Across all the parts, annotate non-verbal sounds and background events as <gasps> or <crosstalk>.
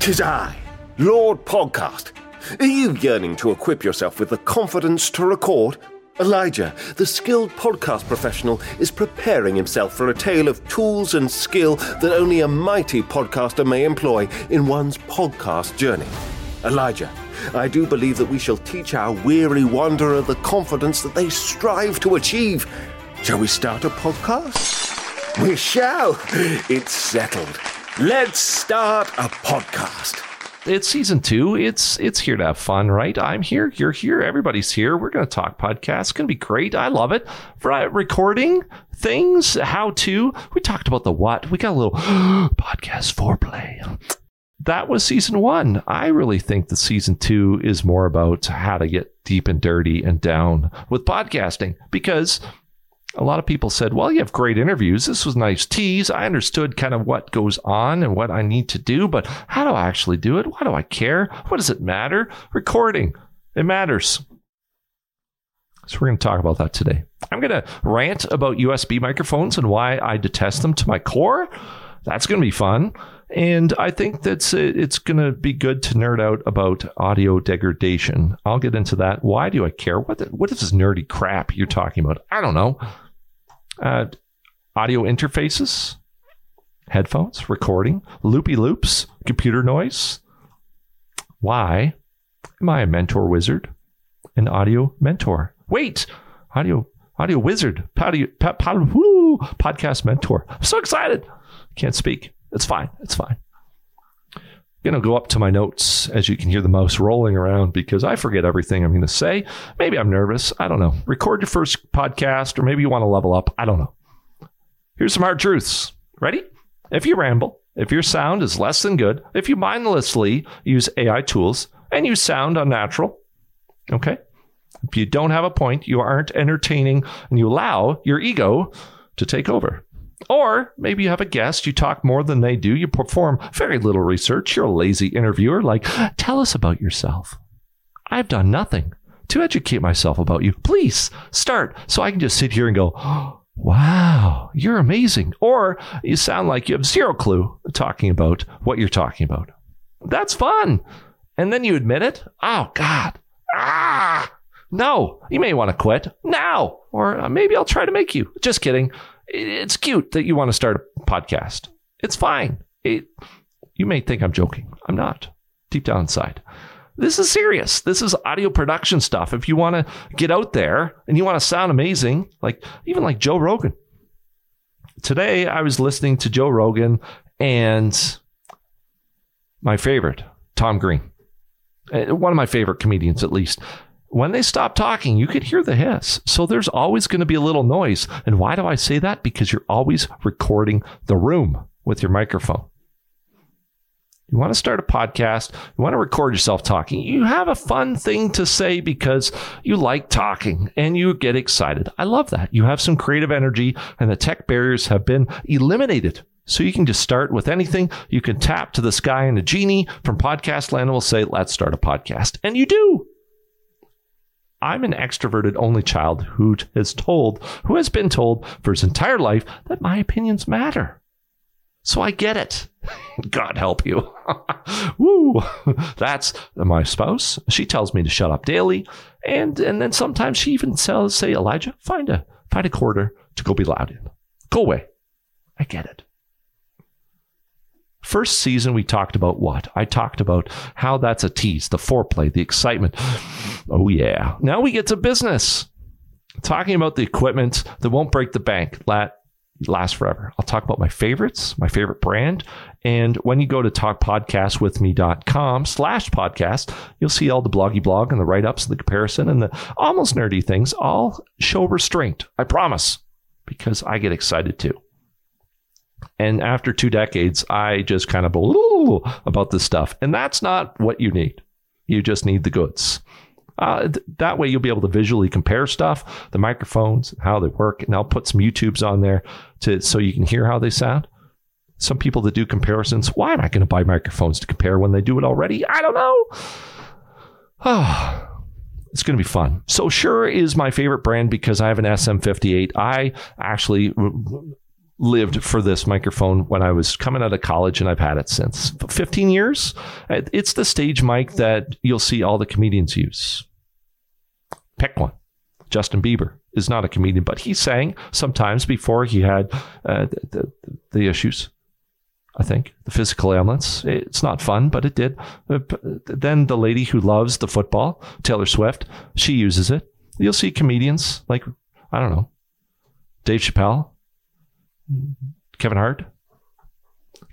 Tis I, Lord Podcast. Are you yearning to equip yourself with the confidence to record? Elijah, the skilled podcast professional, is preparing himself for a tale of tools and skill that only a mighty podcaster may employ in one's podcast journey. Elijah, I do believe that we shall teach our weary wanderer the confidence that they strive to achieve. Shall we start a podcast? We shall. It's settled. Let's start a podcast. It's season two. It's it's here to have fun, right? I'm here. You're here. Everybody's here. We're going to talk podcasts. It's going to be great. I love it. Uh, recording things, how to. We talked about the what. We got a little <gasps> podcast foreplay. That was season one. I really think that season two is more about how to get deep and dirty and down with podcasting because a lot of people said, well, you have great interviews. This was nice tease. I understood kind of what goes on and what I need to do, but how do I actually do it? Why do I care? What does it matter? Recording. It matters. So we're going to talk about that today. I'm going to rant about USB microphones and why I detest them to my core. That's going to be fun. And I think that's it's going to be good to nerd out about audio degradation. I'll get into that. Why do I care? What the, what is this nerdy crap you're talking about? I don't know. Uh, audio interfaces, headphones, recording, loopy loops, computer noise. Why am I a mentor wizard? An audio mentor. Wait, audio audio wizard, audio, podcast mentor. I'm so excited. Can't speak. It's fine. It's fine. I'm going to go up to my notes as you can hear the mouse rolling around because I forget everything I'm going to say. Maybe I'm nervous. I don't know. Record your first podcast, or maybe you want to level up. I don't know. Here's some hard truths. Ready? If you ramble, if your sound is less than good, if you mindlessly use AI tools and you sound unnatural, okay? If you don't have a point, you aren't entertaining, and you allow your ego to take over. Or maybe you have a guest, you talk more than they do, you perform very little research, you're a lazy interviewer, like, tell us about yourself. I've done nothing to educate myself about you. Please start so I can just sit here and go, wow, you're amazing. Or you sound like you have zero clue talking about what you're talking about. That's fun. And then you admit it. Oh, God. Ah, no, you may want to quit now. Or maybe I'll try to make you. Just kidding it's cute that you want to start a podcast. It's fine. It, you may think I'm joking. I'm not. Deep down inside. This is serious. This is audio production stuff. If you want to get out there and you want to sound amazing, like even like Joe Rogan. Today I was listening to Joe Rogan and my favorite, Tom Green. Uh, one of my favorite comedians, at least when they stop talking, you could hear the hiss. So there's always going to be a little noise. And why do I say that? Because you're always recording the room with your microphone. You want to start a podcast, you want to record yourself talking. You have a fun thing to say because you like talking and you get excited. I love that. You have some creative energy and the tech barriers have been eliminated. So you can just start with anything. You can tap to the sky and a genie from podcast land will say, let's start a podcast. And you do. I'm an extroverted only child who has told, who has been told for his entire life that my opinions matter. So I get it. <laughs> God help you. <laughs> Woo. <laughs> That's my spouse. She tells me to shut up daily. And and then sometimes she even tells, say, Elijah, find a find a quarter to go be loud in. Go away. I get it. First season, we talked about what? I talked about how that's a tease, the foreplay, the excitement. Oh, yeah. Now we get to business. Talking about the equipment that won't break the bank, that lasts forever. I'll talk about my favorites, my favorite brand. And when you go to talkpodcastwithme.com slash podcast, you'll see all the bloggy blog and the write ups, and the comparison, and the almost nerdy things all show restraint. I promise, because I get excited too. And after two decades, I just kind of blew about this stuff. And that's not what you need. You just need the goods. Uh, th- that way, you'll be able to visually compare stuff, the microphones, how they work, and I'll put some YouTubes on there to so you can hear how they sound. Some people that do comparisons, why am I going to buy microphones to compare when they do it already? I don't know. Oh, <sighs> it's going to be fun. So Shure is my favorite brand because I have an SM58. I actually lived for this microphone when I was coming out of college, and I've had it since 15 years. It's the stage mic that you'll see all the comedians use. Pick one. Justin Bieber is not a comedian, but he sang sometimes before he had uh, the, the, the issues. I think the physical ailments. It's not fun, but it did. Uh, then the lady who loves the football, Taylor Swift, she uses it. You'll see comedians like I don't know, Dave Chappelle, Kevin Hart.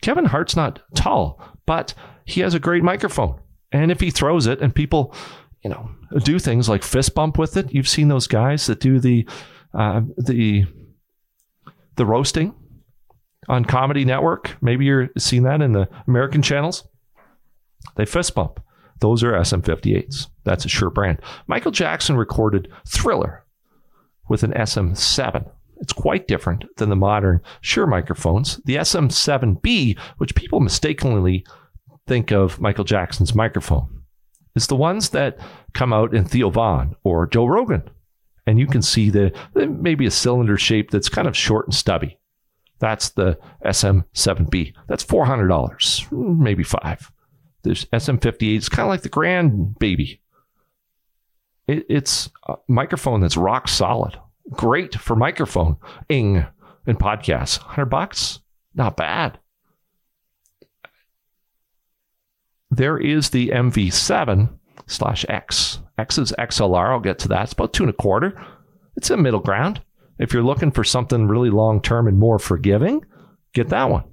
Kevin Hart's not tall, but he has a great microphone. And if he throws it and people, you know, do things like fist bump with it, you've seen those guys that do the uh, the the roasting on Comedy Network. Maybe you're seeing that in the American channels. They fist bump. Those are SM58s. That's a Shure brand. Michael Jackson recorded Thriller with an SM7. It's quite different than the modern Shure microphones. The SM7B, which people mistakenly think of Michael Jackson's microphone, is the ones that come out in Theo Von or Joe Rogan. And you can see the maybe a cylinder shape that's kind of short and stubby. That's the SM7B. That's $400, maybe five. There's SM58. It's kind of like the grandbaby. It, it's a microphone that's rock solid great for microphone ing and podcasts. 100 bucks? Not bad. There is the MV7 slash X. X is XLR. I'll get to that. It's about two and a quarter. It's a middle ground. If you're looking for something really long term and more forgiving, get that one.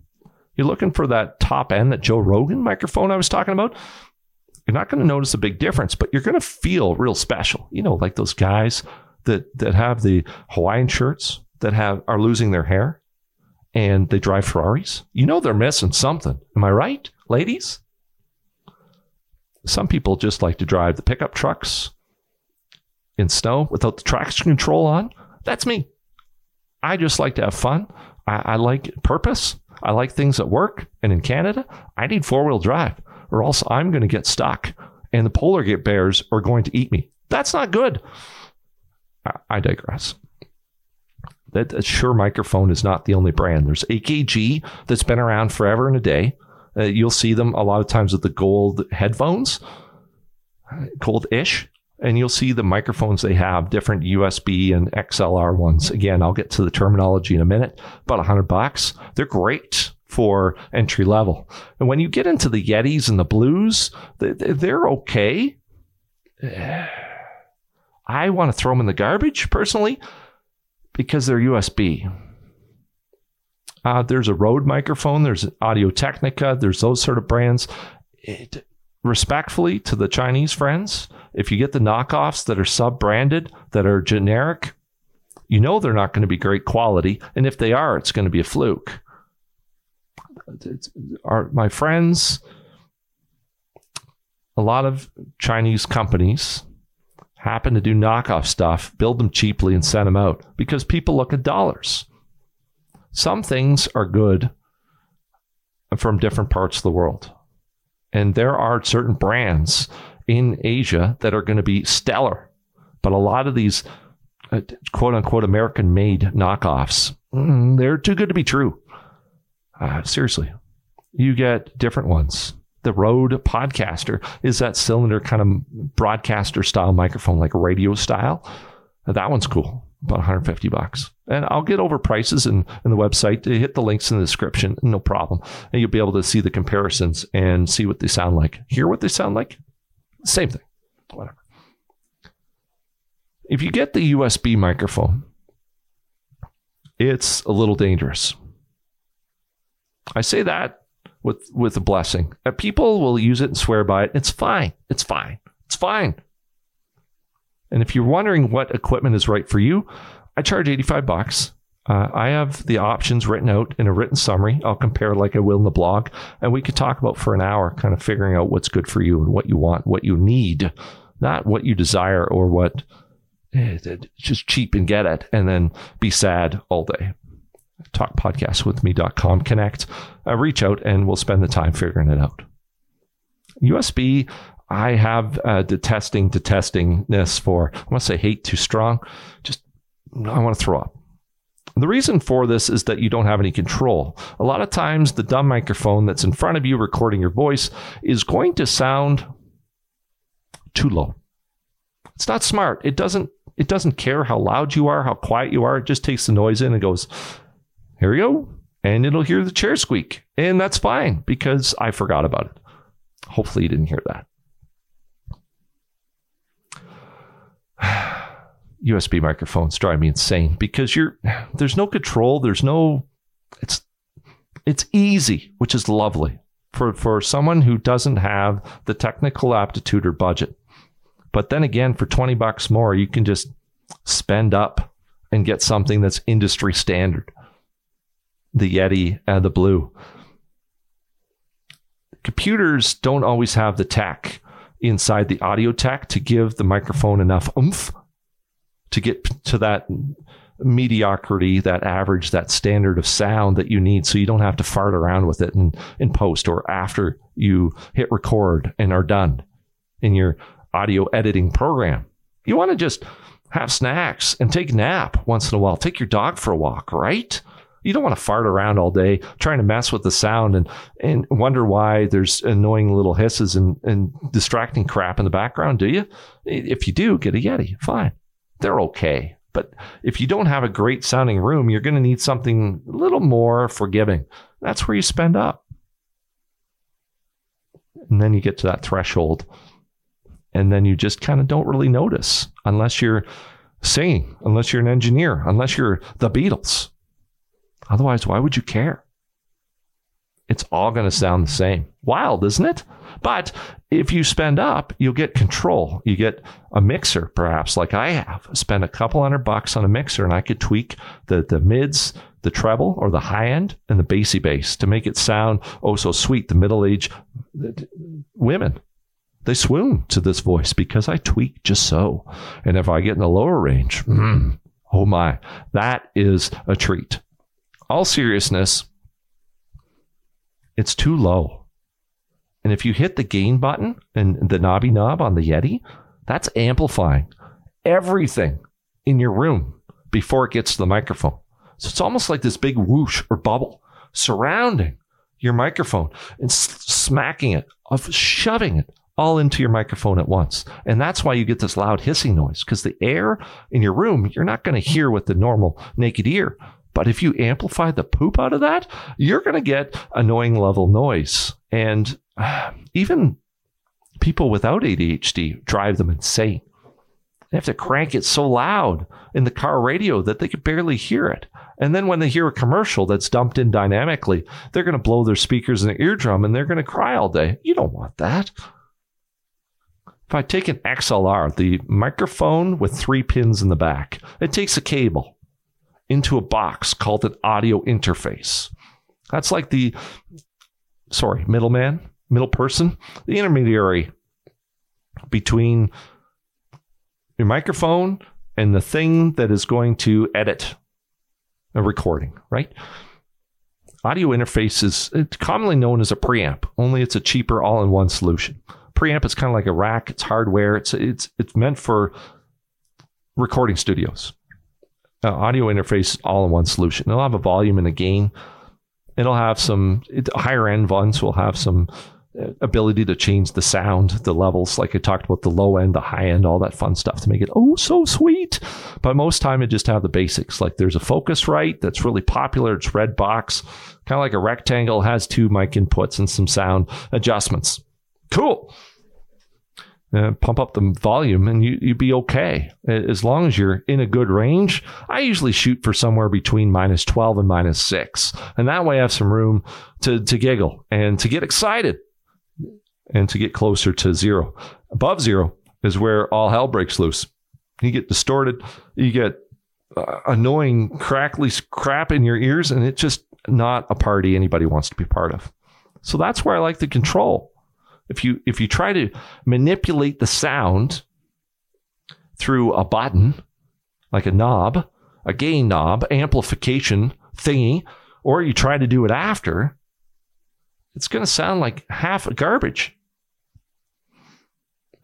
You're looking for that top end, that Joe Rogan microphone I was talking about. You're not going to notice a big difference, but you're going to feel real special. You know, like those guys that that have the Hawaiian shirts that have are losing their hair and they drive Ferraris. You know they're missing something. Am I right, ladies? Some people just like to drive the pickup trucks in snow without the traction control on. That's me. I just like to have fun. I, I like purpose. I like things that work. And in Canada, I need four wheel drive, or else I'm going to get stuck and the polar bears are going to eat me. That's not good. I digress. That, Shure microphone is not the only brand. There's AKG that's been around forever and a day. Uh, you'll see them a lot of times with the gold headphones, gold ish, and you'll see the microphones they have, different USB and XLR ones. Again, I'll get to the terminology in a minute. About a hundred bucks. They're great for entry level. And when you get into the Yetis and the Blues, they're okay. I want to throw them in the garbage personally because they're USB. Uh, there's a Rode microphone, there's Audio Technica, there's those sort of brands. It, respectfully to the Chinese friends, if you get the knockoffs that are sub branded, that are generic, you know they're not going to be great quality. And if they are, it's going to be a fluke. My friends, a lot of Chinese companies happen to do knockoff stuff, build them cheaply, and send them out because people look at dollars. Some things are good from different parts of the world. And there are certain brands in Asia that are going to be stellar. But a lot of these uh, quote unquote American made knockoffs, mm, they're too good to be true. Uh, seriously, you get different ones the Rode Podcaster is that cylinder kind of broadcaster style microphone, like radio style. That one's cool, about 150 bucks. And I'll get over prices and in, in the website. Hit the links in the description, no problem. And you'll be able to see the comparisons and see what they sound like. Hear what they sound like? Same thing, whatever. If you get the USB microphone, it's a little dangerous. I say that with with a blessing. Uh, people will use it and swear by it. It's fine. It's fine. It's fine. And if you're wondering what equipment is right for you, I charge 85 bucks. Uh, I have the options written out in a written summary. I'll compare like I will in the blog, and we could talk about for an hour, kind of figuring out what's good for you and what you want, what you need, not what you desire or what eh, just cheap and get it, and then be sad all day talkpodcastwithme.com. Connect, uh, reach out, and we'll spend the time figuring it out. USB, I have uh, detesting detestingness for, I want to say hate too strong. Just, I want to throw up. The reason for this is that you don't have any control. A lot of times, the dumb microphone that's in front of you recording your voice is going to sound too low. It's not smart. It doesn't it doesn't care how loud you are, how quiet you are. It just takes the noise in and goes, "Here we go." And it'll hear the chair squeak. And that's fine because I forgot about it. Hopefully you didn't hear that. <sighs> USB microphones drive me insane because you're there's no control, there's no it's it's easy, which is lovely for for someone who doesn't have the technical aptitude or budget. But then again, for 20 bucks more, you can just spend up and get something that's industry standard. The Yeti and the Blue. Computers don't always have the tech inside the audio tech to give the microphone enough oomph to get to that mediocrity, that average, that standard of sound that you need so you don't have to fart around with it in, in post or after you hit record and are done in your audio editing program. You want to just have snacks and take a nap once in a while. Take your dog for a walk, right? You don't want to fart around all day trying to mess with the sound and, and wonder why there's annoying little hisses and, and distracting crap in the background, do you? If you do, get a Yeti. Fine. They're okay. But if you don't have a great sounding room, you're going to need something a little more forgiving. That's where you spend up. And then you get to that threshold and then you just kind of don't really notice unless you're singing, unless you're an engineer, unless you're the Beatles. Otherwise, why would you care? It's all going to sound the same. Wild, isn't it? But if you spend up, you'll get control. You get a mixer, perhaps like I have. Spend a couple hundred bucks on a mixer, and I could tweak the the mids, the treble, or the high end, and the bassy bass to make it sound oh so sweet. The middle aged women they swoon to this voice because I tweak just so. And if I get in the lower range, mm, oh my, that is a treat. All seriousness, it's too low. And if you hit the gain button and the knobby knob on the Yeti, that's amplifying everything in your room before it gets to the microphone. So it's almost like this big whoosh or bubble surrounding your microphone and smacking it, of shoving it all into your microphone at once. And that's why you get this loud hissing noise because the air in your room, you're not going to hear with the normal naked ear. But if you amplify the poop out of that, you're going to get annoying level noise. And <sighs> even people without ADHD drive them insane. They have to crank it so loud in the car radio that they can barely hear it. And then when they hear a commercial that's dumped in dynamically, they're going to blow their speakers in their eardrum and they're going to cry all day. You don't want that. If I take an XLR, the microphone with three pins in the back, it takes a cable into a box called an audio interface. That's like the, sorry, middleman, middle person, the intermediary between your microphone and the thing that is going to edit a recording, right? Audio interface is commonly known as a preamp, only it's a cheaper all in one solution preamp is kind of like a rack. It's hardware. It's it's it's meant for recording studios. Uh, audio interface all in one solution. It'll have a volume and a gain. It'll have some it, higher end ones will have some uh, ability to change the sound, the levels, like I talked about the low end, the high end, all that fun stuff to make it oh so sweet. But most time it just have the basics. Like there's a Focusrite that's really popular. It's red box, kind of like a rectangle, has two mic inputs and some sound adjustments. Cool. Uh, pump up the volume and you, you'd be okay as long as you're in a good range. I usually shoot for somewhere between minus 12 and minus 6. And that way I have some room to, to giggle and to get excited and to get closer to zero. Above zero is where all hell breaks loose. You get distorted, you get uh, annoying, crackly crap in your ears, and it's just not a party anybody wants to be part of. So that's where I like the control. If you if you try to manipulate the sound through a button, like a knob, a gain knob, amplification thingy, or you try to do it after, it's going to sound like half a garbage.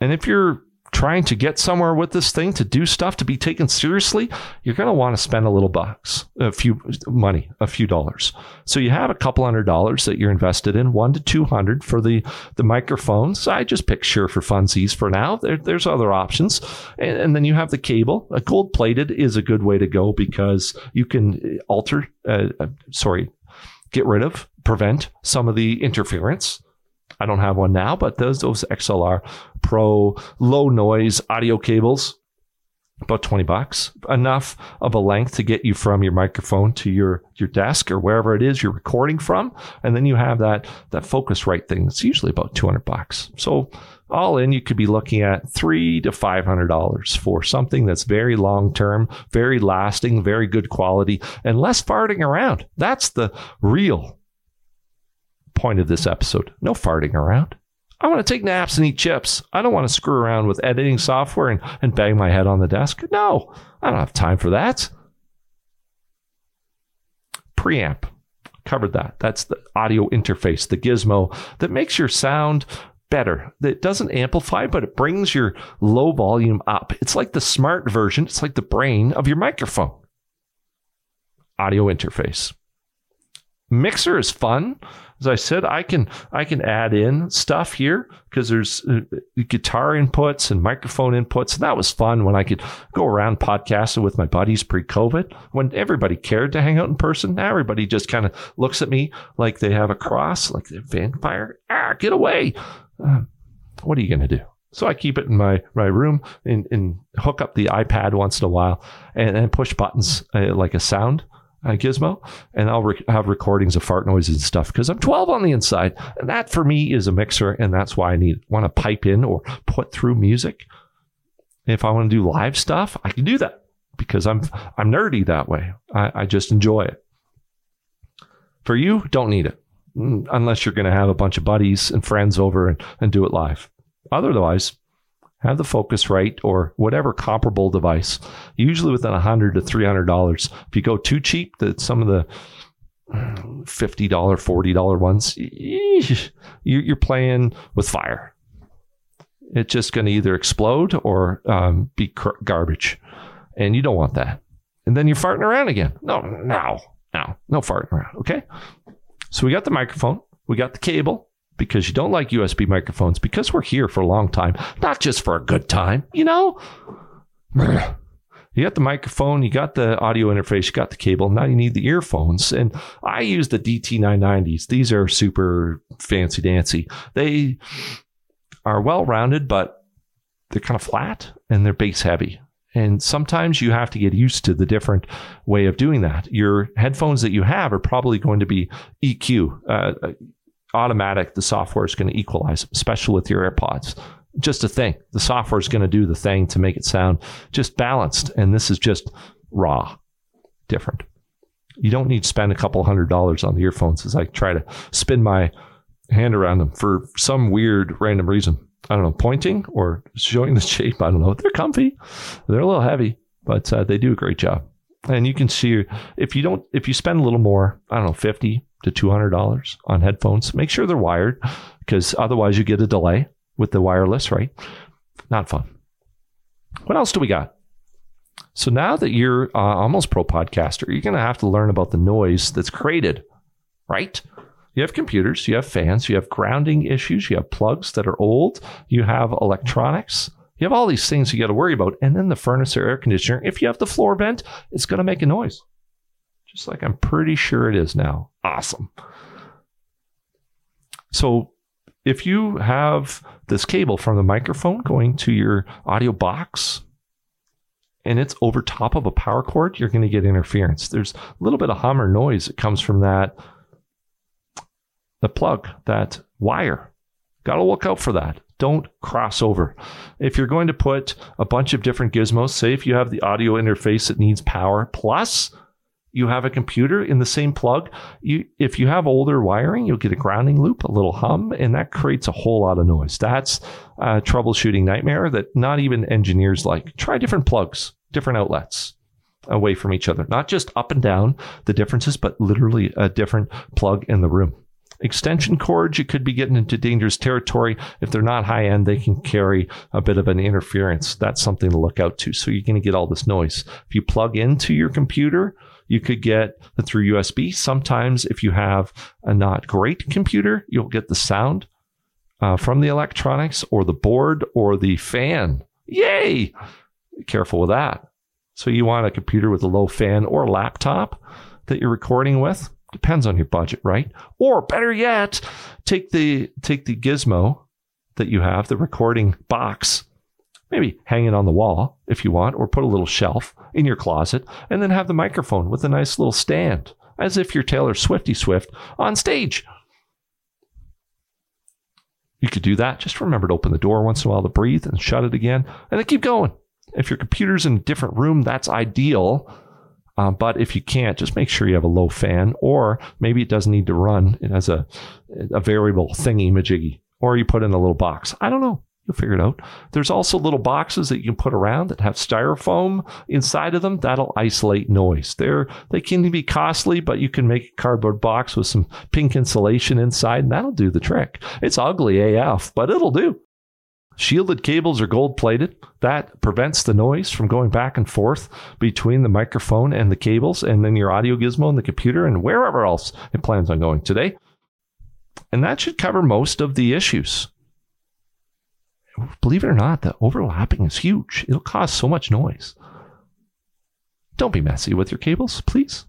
And if you're trying to get somewhere with this thing to do stuff to be taken seriously, you're going to want to spend a little bucks, a few money, a few dollars. So you have a couple hundred dollars that you're invested in, one to two hundred for the the microphones. I just pick Shure for funsies for now. There, there's other options, and, and, then you have the cable. A gold plated is a good way to go because you can alter, uh, uh, sorry, get rid of, prevent some of the interference I don't have one now, but those those XLR Pro low noise audio cables, about 20 bucks, enough of a length to get you from your microphone to your your desk or wherever it is you're recording from, and then you have that that Focusrite thing. It's usually about 200 bucks. So all in, you could be looking at three to five hundred dollars for something that's very long term, very lasting, very good quality, and less farting around. That's the real point of this episode. No farting around. I want to take naps and eat chips. I don't want to screw around with editing software and, and bang my head on the desk. No, I don't have time for that. Preamp. Covered that. That's the audio interface, the gizmo that makes your sound better. That doesn't amplify, but it brings your low volume up. It's like the smart version, it's like the brain of your microphone. Audio interface. Mixer is fun as I said, I can I can add in stuff here because there's uh, guitar inputs and microphone inputs. And that was fun when I could go around podcasting with my buddies pre-COVID when everybody cared to hang out in person. Now everybody just kind of looks at me like they have a cross, like the vampire. Ah, get away! Uh, what are you to do? So I keep it in my, my room and, and hook up the iPad once in a while and, and push buttons uh, like a sound uh, gizmo, and I'll have recordings of fart noises and stuff because I'm 12 on the inside, and that for me is a mixer, and that's why I need want to pipe in or put through music. If I want to do live stuff, I can do that because I'm I'm nerdy that way. I, I just enjoy it. For you, don't need it mm, unless you're going to have a bunch of buddies and friends over and, and do it live. Otherwise, have the Focusrite or whatever comparable device, usually within a hundred to three hundred dollars. If you go too cheap, that some of the fifty dollar, forty dollar ones, you're playing with fire. It's just going to either explode or um, be garbage, and you don't want that. And then you're farting around again. No, no, no, no farting around. Okay. So we got the microphone, we got the cable, because you don't like USB microphones because we're here for a long time, not just for a good time, you know? You got the microphone, you got the audio interface, you got the cable. Now you need the earphones. And I use the DT990s. These are super fancy dancy. They are well rounded, but they're kind of flat and they're bass heavy. And sometimes you have to get used to the different way of doing that. Your headphones that you have are probably going to be EQ, uh, automatic the software is going to equalize, especially with your AirPods. Just a thing. The software is going to do the thing to make it sound just balanced. And this is just raw, different. You don't need to spend a couple hundred dollars on the earphones as I try to spin my hand around them for some weird random reason. I don't know, pointing or showing the shape. I don't know. They're comfy. They're a little heavy, but uh, they do a great job. And you can see if you don't, if you spend a little more, I don't know, 50, to $200 on headphones. Make sure they're wired because otherwise you get a delay with the wireless, right? Not fun. What else do we got? So now that you're uh, almost pro podcaster, you're going to have to learn about the noise that's created, right? You have computers, you have fans, you have grounding issues, you have plugs that are old, you have electronics, you have all these things you got to worry about. And then the furnace or air conditioner, if you have the floor vent, it's going to make a noise just like I'm pretty sure it is now. Awesome. So if you have this cable from the microphone going to your audio box and it's over top of a power cord, you're going to get interference. There's a little bit of hum or noise that comes from that the plug, that wire. Got to look out for that. Don't cross over. If you're going to put a bunch of different gizmos, say if you have the audio interface that needs power plus you have a computer in the same plug. You, if you have older wiring, you'll get a grounding loop, a little hum, and that creates a whole lot of noise. That's a troubleshooting nightmare that not even engineers like. Try different plugs, different outlets away from each other, not just up and down the differences, but literally a different plug in the room. Extension cords, you could be getting into dangerous territory. If they're not high end, they can carry a bit of an interference. That's something to look out to. So you're going to get all this noise. If you plug into your computer, you could get through USB. Sometimes, if you have a not great computer, you'll get the sound uh, from the electronics or the board or the fan. Yay! Careful with that. So, you want a computer with a low fan or a laptop that you're recording with. Depends on your budget, right? Or better yet, take the take the gizmo that you have, the recording box, maybe hang it on the wall if you want, or put a little shelf in your closet, and then have the microphone with a nice little stand, as if you're Taylor Swifty Swift on stage. You could do that. Just remember to open the door once in a while to breathe and shut it again, and then keep going. If your computer's in a different room, that's ideal. Uh, but if you can't, just make sure you have a low fan, or maybe it doesn't need to run. It has a, a variable thingy majiggy, or you put in a little box. I don't know. You'll figure it out. There's also little boxes that you can put around that have styrofoam inside of them. That'll isolate noise. They're, they can be costly, but you can make a cardboard box with some pink insulation inside, and that'll do the trick. It's ugly AF, but it'll do. Shielded cables are gold plated. That prevents the noise from going back and forth between the microphone and the cables, and then your audio gizmo and the computer, and wherever else it plans on going today. And that should cover most of the issues. Believe it or not, the overlapping is huge. It'll cause so much noise. Don't be messy with your cables, please.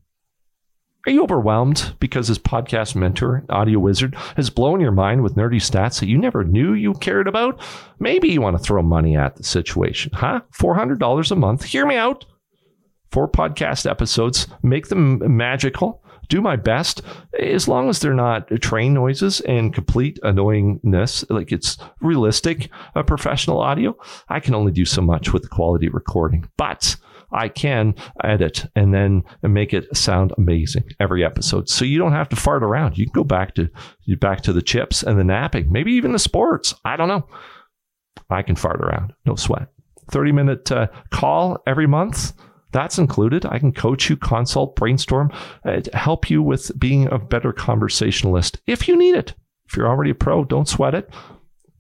Are you overwhelmed because his podcast mentor, Audio Wizard, has blown your mind with nerdy stats that you never knew you cared about? Maybe you want to throw money at the situation, huh? $400 a month. Hear me out. Four podcast episodes, make them magical. Do my best, as long as they're not train noises and complete annoyingness, like it's realistic, uh, professional audio. I can only do so much with the quality recording, but I can edit and then make it sound amazing every episode. So you don't have to fart around. You can go back to back to the chips and the napping, maybe even the sports. I don't know. I can fart around, no sweat. 30 minute uh, call every month. That's included. I can coach you, consult, brainstorm, uh, help you with being a better conversationalist if you need it. If you're already a pro, don't sweat it.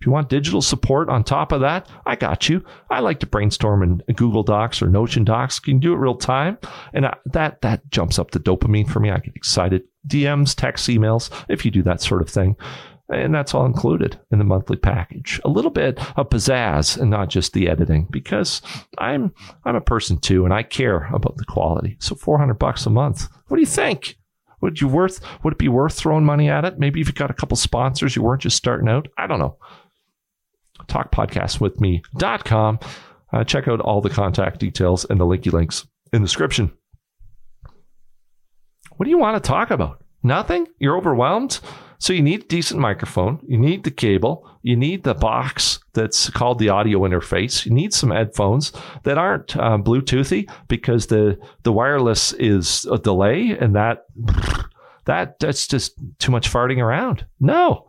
If you want digital support on top of that, I got you. I like to brainstorm in Google Docs or Notion Docs. You can do it real time, and that that jumps up the dopamine for me. I get excited. DMs, text, emails, if you do that sort of thing. And that's all included in the monthly package. A little bit of pizzazz and not just the editing because I'm I'm a person too and I care about the quality. So 400 bucks a month. What do you think? Would you worth would it be worth throwing money at it? Maybe if you got a couple sponsors, you weren't just starting out. I don't know talkpodcastwithme.com. Uh, check out all the contact details and the linky links in the description. What do you want to talk about? Nothing? You're overwhelmed? So you need a decent microphone, you need the cable, you need the box that's called the audio interface, you need some headphones that aren't uh, Bluetoothy because the the wireless is a delay and that that that's just too much farting around. No,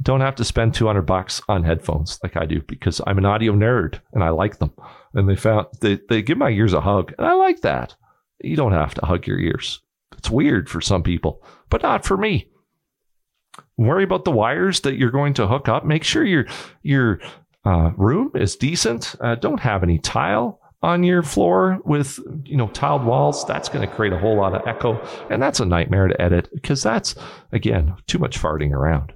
don't have to spend 200 bucks on headphones like I do because I'm an audio nerd and I like them. And they found they, they give my ears a hug. And I like that. You don't have to hug your ears. It's weird for some people, but not for me. Worry about the wires that you're going to hook up. Make sure your your uh, room is decent. Uh, don't have any tile on your floor with you know tiled walls. That's going to create a whole lot of echo, and that's a nightmare to edit because that's again too much farting around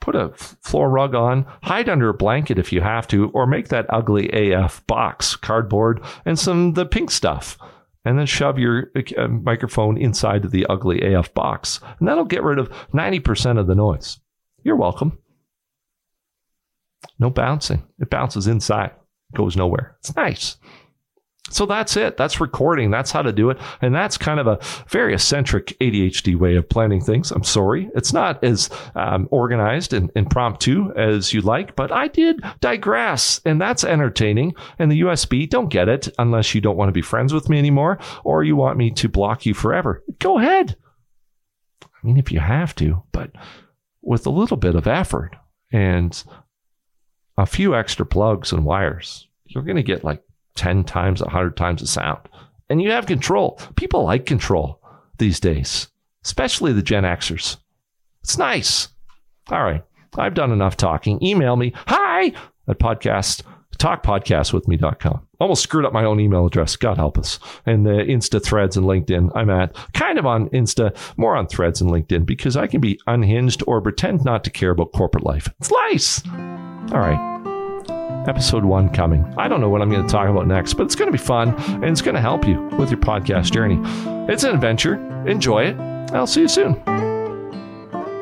put a floor rug on, hide under a blanket if you have to, or make that ugly AF box, cardboard, and some the pink stuff. And then shove your uh, microphone inside of the ugly AF box. And that'll get rid of 90% of the noise. You're welcome. No bouncing. It bounces inside, goes nowhere. It's nice. So that's it. That's recording. That's how to do it. And that's kind of a very eccentric ADHD way of planning things. I'm sorry. It's not as um, organized and impromptu as you like, but I did digress. And that's entertaining. And the USB, don't get it unless you don't want to be friends with me anymore or you want me to block you forever. Go ahead. I mean, if you have to, but with a little bit of effort and a few extra plugs and wires, you're going to get like 10 times, 100 times the sound. And you have control. People like control these days. especially the Gen Xers. It's nice. All right. I've done enough talking. Email me, hi, at podcast, talkpodcastwithme.com. Almost screwed up my own email address. God help us. And the Insta threads and LinkedIn, I'm at kind of on Insta, more on threads and LinkedIn because I can be unhinged or pretend not to care about corporate life. It's nice. All right episode one coming. I don't know what I'm going to talk about next, but it's going to be fun and it's going to help you with your podcast journey. It's an adventure. Enjoy it. I'll see you soon.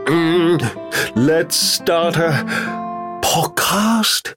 Mm, let's start a podcast.